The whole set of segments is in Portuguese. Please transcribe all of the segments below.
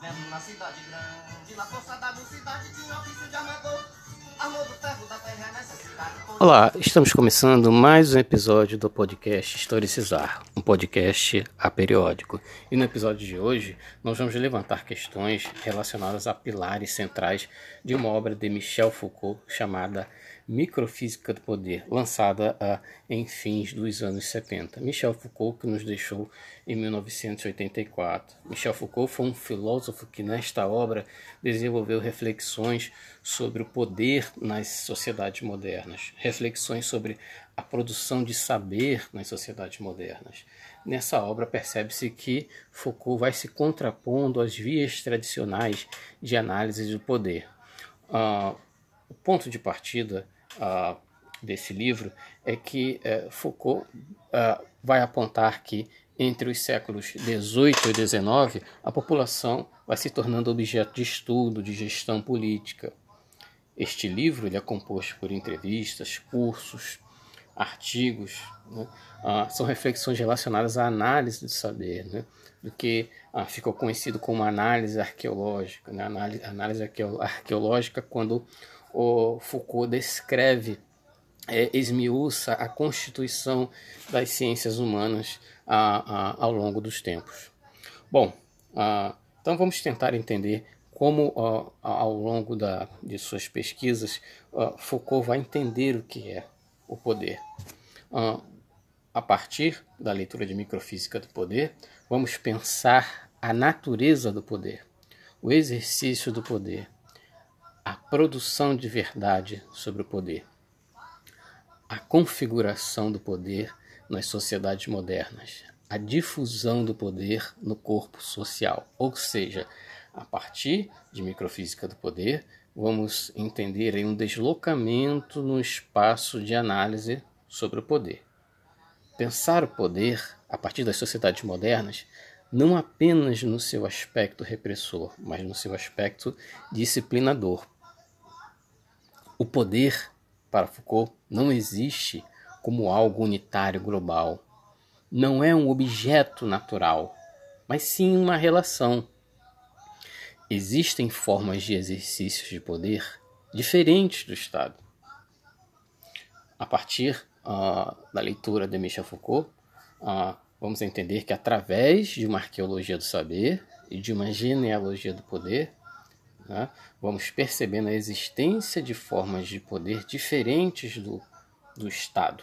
na cidade grande. Na da tinha ofício de armador. Olá, estamos começando mais um episódio do podcast Historicizar, um podcast aperiódico. E no episódio de hoje, nós vamos levantar questões relacionadas a pilares centrais de uma obra de Michel Foucault chamada Microfísica do Poder, lançada uh, em fins dos anos 70. Michel Foucault, que nos deixou em 1984. Michel Foucault foi um filósofo que, nesta obra, desenvolveu reflexões sobre o poder nas sociedades modernas, reflexões sobre a produção de saber nas sociedades modernas. Nessa obra, percebe-se que Foucault vai se contrapondo às vias tradicionais de análise do poder. Uh, o ponto de partida uh, desse livro é que uh, Foucault uh, vai apontar que entre os séculos 18 e 19 a população vai se tornando objeto de estudo, de gestão política. Este livro ele é composto por entrevistas, cursos, artigos, né? ah, são reflexões relacionadas à análise do saber, né? do que ah, ficou conhecido como análise arqueológica. Né? Análise, análise arqueológica quando o Foucault descreve, é, esmiuça a constituição das ciências humanas a, a, ao longo dos tempos. Bom, a, então vamos tentar entender como ao longo da, de suas pesquisas Foucault vai entender o que é o poder. a partir da leitura de Microfísica do Poder, vamos pensar a natureza do poder, o exercício do poder, a produção de verdade sobre o poder, a configuração do poder nas sociedades modernas, a difusão do poder no corpo social. Ou seja, a partir de microfísica do poder, vamos entender um deslocamento no espaço de análise sobre o poder. Pensar o poder a partir das sociedades modernas não apenas no seu aspecto repressor, mas no seu aspecto disciplinador, o poder, para Foucault, não existe como algo unitário global. Não é um objeto natural, mas sim uma relação. Existem formas de exercícios de poder diferentes do Estado. A partir uh, da leitura de Michel Foucault, uh, vamos entender que através de uma arqueologia do saber e de uma genealogia do poder, né, vamos percebendo a existência de formas de poder diferentes do, do Estado.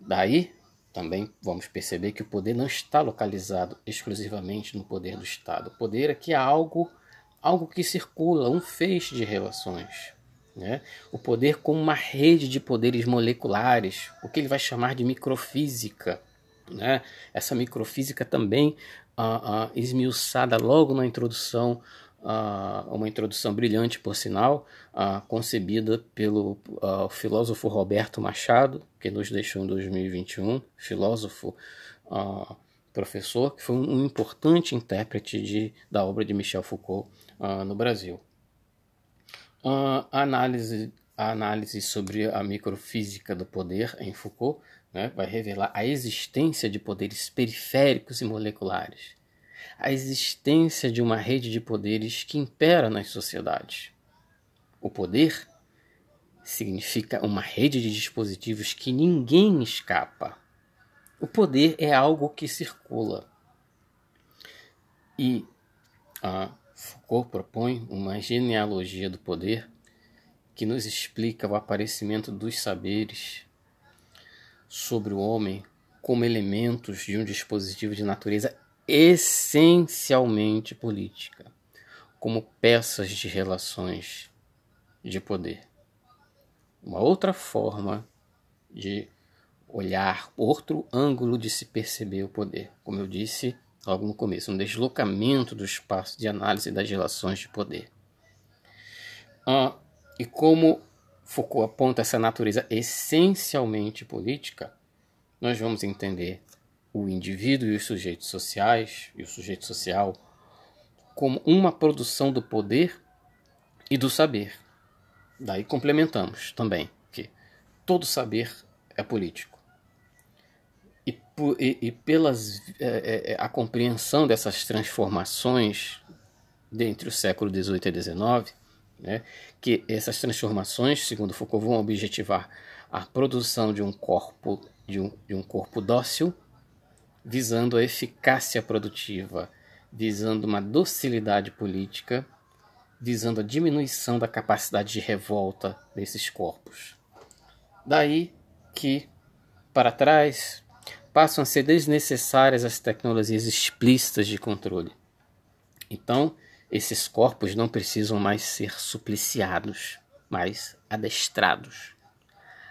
Daí, também vamos perceber que o poder não está localizado exclusivamente no poder do Estado. O poder aqui é algo, algo que circula, um feixe de relações. Né? O poder como uma rede de poderes moleculares, o que ele vai chamar de microfísica. Né? Essa microfísica também uh, uh, esmiuçada logo na introdução uma introdução brilhante, por sinal, uh, concebida pelo uh, filósofo Roberto Machado, que nos deixou em 2021, filósofo, professor, que foi um, um, importante intérprete de, da obra de Michel Foucault no Brasil. a, análise, a análise sobre a microfísica do poder em Foucault né, vai revelar a existência de poderes periféricos e moleculares a existência de uma rede de poderes que impera nas sociedades. O poder significa uma rede de dispositivos que ninguém escapa. O poder é algo que circula. E a Foucault propõe uma genealogia do poder que nos explica o aparecimento dos saberes sobre o homem como elementos de um dispositivo de natureza essencialmente política, como peças de relações de poder. Uma outra forma de olhar, outro ângulo de se perceber o poder. Como eu disse logo no começo, um deslocamento do espaço de análise das relações de poder. Ah, e como Foucault aponta essa natureza essencialmente política, nós vamos entender o indivíduo e os sujeitos sociais e o sujeito social como uma produção do poder e do saber. Daí complementamos também que todo saber é político. E por, e, e pelas é, é, a compreensão dessas transformações dentre o século XVIII e XIX, né, que essas transformações, segundo Foucault, vão objetivar a produção de um corpo de um, de um corpo dócil, visando a eficácia produtiva, visando uma docilidade política, visando a diminuição da capacidade de revolta desses corpos. Daí que, para trás, passam a ser desnecessárias as tecnologias explícitas de controle. Então, esses corpos não precisam mais ser supliciados, mas adestrados,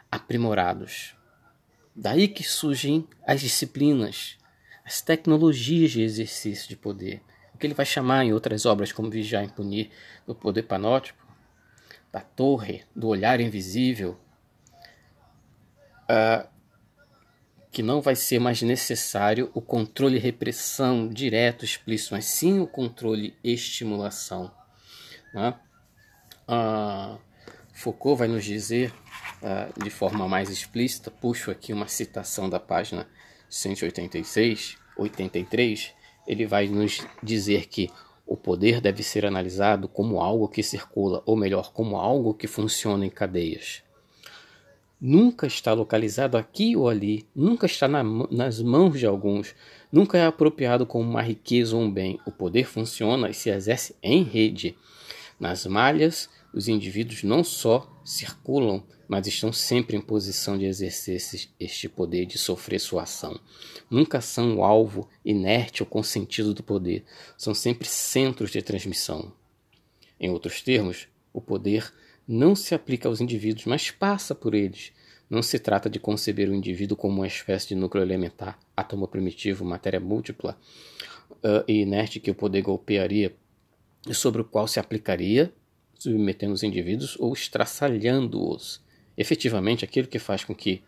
aprimorados. Daí que surgem as disciplinas, as tecnologias de exercício de poder, o que ele vai chamar em outras obras como Vigiar e Punir, do poder panótipo, da torre, do olhar invisível, uh, que não vai ser mais necessário o controle e repressão direto, explícito, mas sim o controle estimulação. Né? Uh, Foucault vai nos dizer uh, de forma mais explícita, puxo aqui uma citação da página 186, 83, ele vai nos dizer que o poder deve ser analisado como algo que circula, ou melhor, como algo que funciona em cadeias nunca está localizado aqui ou ali, nunca está na, nas mãos de alguns, nunca é apropriado como uma riqueza ou um bem. O poder funciona e se exerce em rede. Nas malhas, os indivíduos não só circulam, mas estão sempre em posição de exercer este poder, de sofrer sua ação. Nunca são o alvo inerte ou consentido do poder, são sempre centros de transmissão. Em outros termos, o poder não se aplica aos indivíduos, mas passa por eles. Não se trata de conceber o indivíduo como uma espécie de núcleo elementar, átomo primitivo, matéria múltipla uh, e inerte que o poder golpearia e sobre o qual se aplicaria, submetendo os indivíduos ou estraçalhando-os. Efetivamente, aquilo que faz com que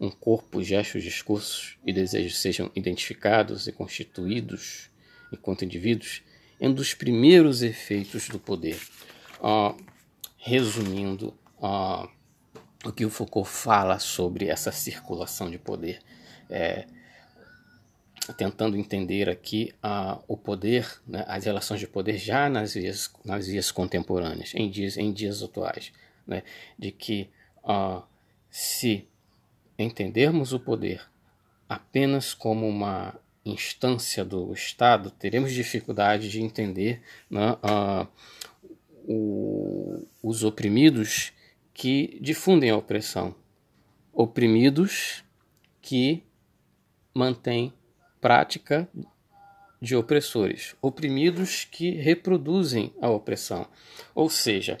um corpo, gestos, discursos e desejos sejam identificados e constituídos enquanto indivíduos é um dos primeiros efeitos do poder. Uh, resumindo uh, o que o Foucault fala sobre essa circulação de poder, é, tentando entender aqui uh, o poder, né, as relações de poder já nas vias, nas vias contemporâneas, em dias, em dias atuais, né, de que uh, se entendermos o poder apenas como uma instância do Estado, teremos dificuldade de entender né, uh, o, os oprimidos que difundem a opressão, oprimidos que mantêm prática de opressores, oprimidos que reproduzem a opressão. Ou seja,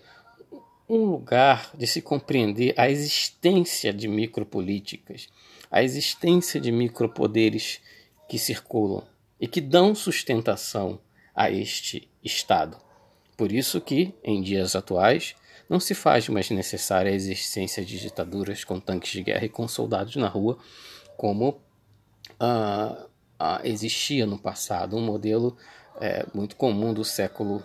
um lugar de se compreender a existência de micropolíticas, a existência de micropoderes que circulam e que dão sustentação a este Estado. Por isso que, em dias atuais, não se faz mais necessária a existência de ditaduras com tanques de guerra e com soldados na rua, como ah, ah, existia no passado, um modelo é, muito comum do século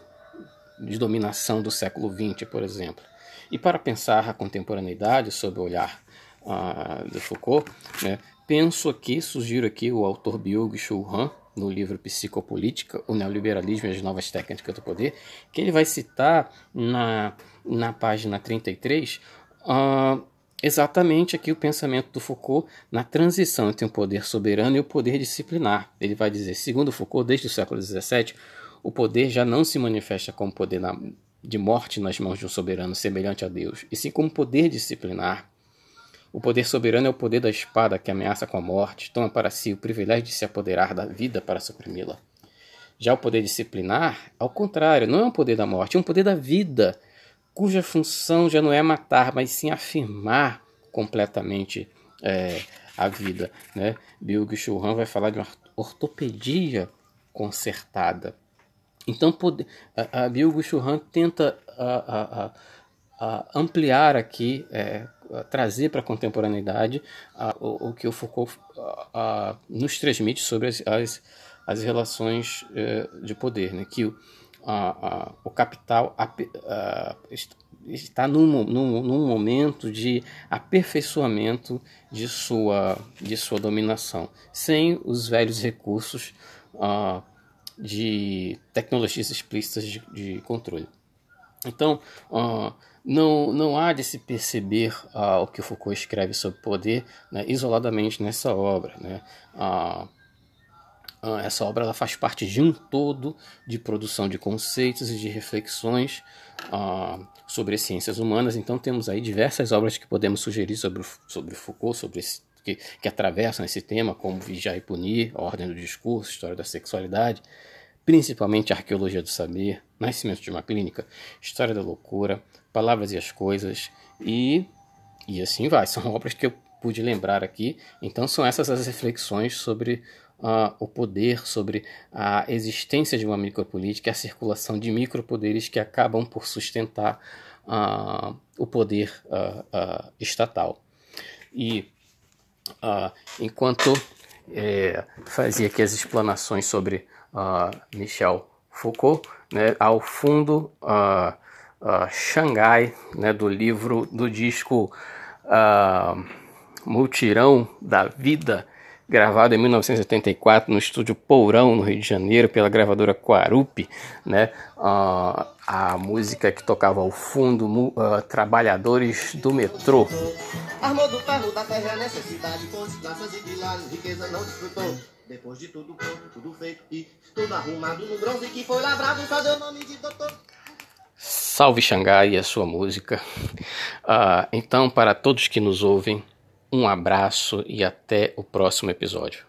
de dominação do século XX, por exemplo. E para pensar a contemporaneidade sob o olhar ah, de Foucault, né, penso aqui, sugiro aqui o autor Byung-Chul Han, no livro Psicopolítica, o Neoliberalismo e as Novas Técnicas do Poder, que ele vai citar na, na página 33 uh, ah, exatamente aqui o pensamento do Foucault na transição entre o poder soberano e o poder disciplinar. Ele vai dizer, segundo Foucault, desde o século XVII, o poder já não se manifesta como poder na, de morte nas mãos de um soberano semelhante a Deus, e sim como poder disciplinar o poder soberano é o poder da espada que ameaça com a morte, toma para si o privilégio de se apoderar da vida para suprimi-la. Já o poder disciplinar, ao contrário, não é um poder da morte, é um poder da vida, cuja função já não é matar, mas sim afirmar completamente é, a vida. Né? Byung Han vai falar de uma ortopedia consertada. Então, a, a Byung Han tenta a, a, ampliar aqui é, trazer para a contemporaneidade o, o, que o Foucault nos transmite sobre as, as, as relações uh, de poder, né? que o, o capital está num, num, num, momento de aperfeiçoamento de sua, de sua dominação, sem os velhos recursos de tecnologias explícitas de, de controle. Então, uh, não, não há de se perceber uh, o que Foucault escreve sobre poder né, isoladamente nessa obra. Né? Uh, essa obra ela faz parte de um todo de produção de conceitos e de reflexões sobre as ciências humanas. Então temos aí diversas obras que podemos sugerir sobre, sobre Foucault, sobre esse, que, que atravessam esse tema, como Vigiar e Punir, Ordem do Discurso, História da Sexualidade, principalmente Arqueologia do Saber, Nascimento de uma Clínica, História da Loucura, Palavras e as Coisas e, e assim vai. São obras que eu pude lembrar aqui. Então são essas as reflexões sobre uh, o poder, sobre a existência de uma micropolítica, a circulação de micropoderes que acabam por sustentar uh, o poder uh, estatal. E enquanto é, fazia aqui as explanações sobre Michel Foucault, né, ao fundo Xangai, né, do livro, do disco Multirão da Vida, gravado em 1984 no estúdio Pourão, no Rio de Janeiro, pela gravadora Quarupi, né? Uh, a música que tocava ao fundo, uh, Trabalhadores do Metrô. Armou do ferro da terra a necessidade, com e pilares, riqueza não desfrutou. Depois de tudo pronto, tudo feito e tudo arrumado no bronze que foi só deu nome de doutor. Salve Xangai e a sua música. Uh, então, para todos que nos ouvem, um abraço e até o próximo episódio.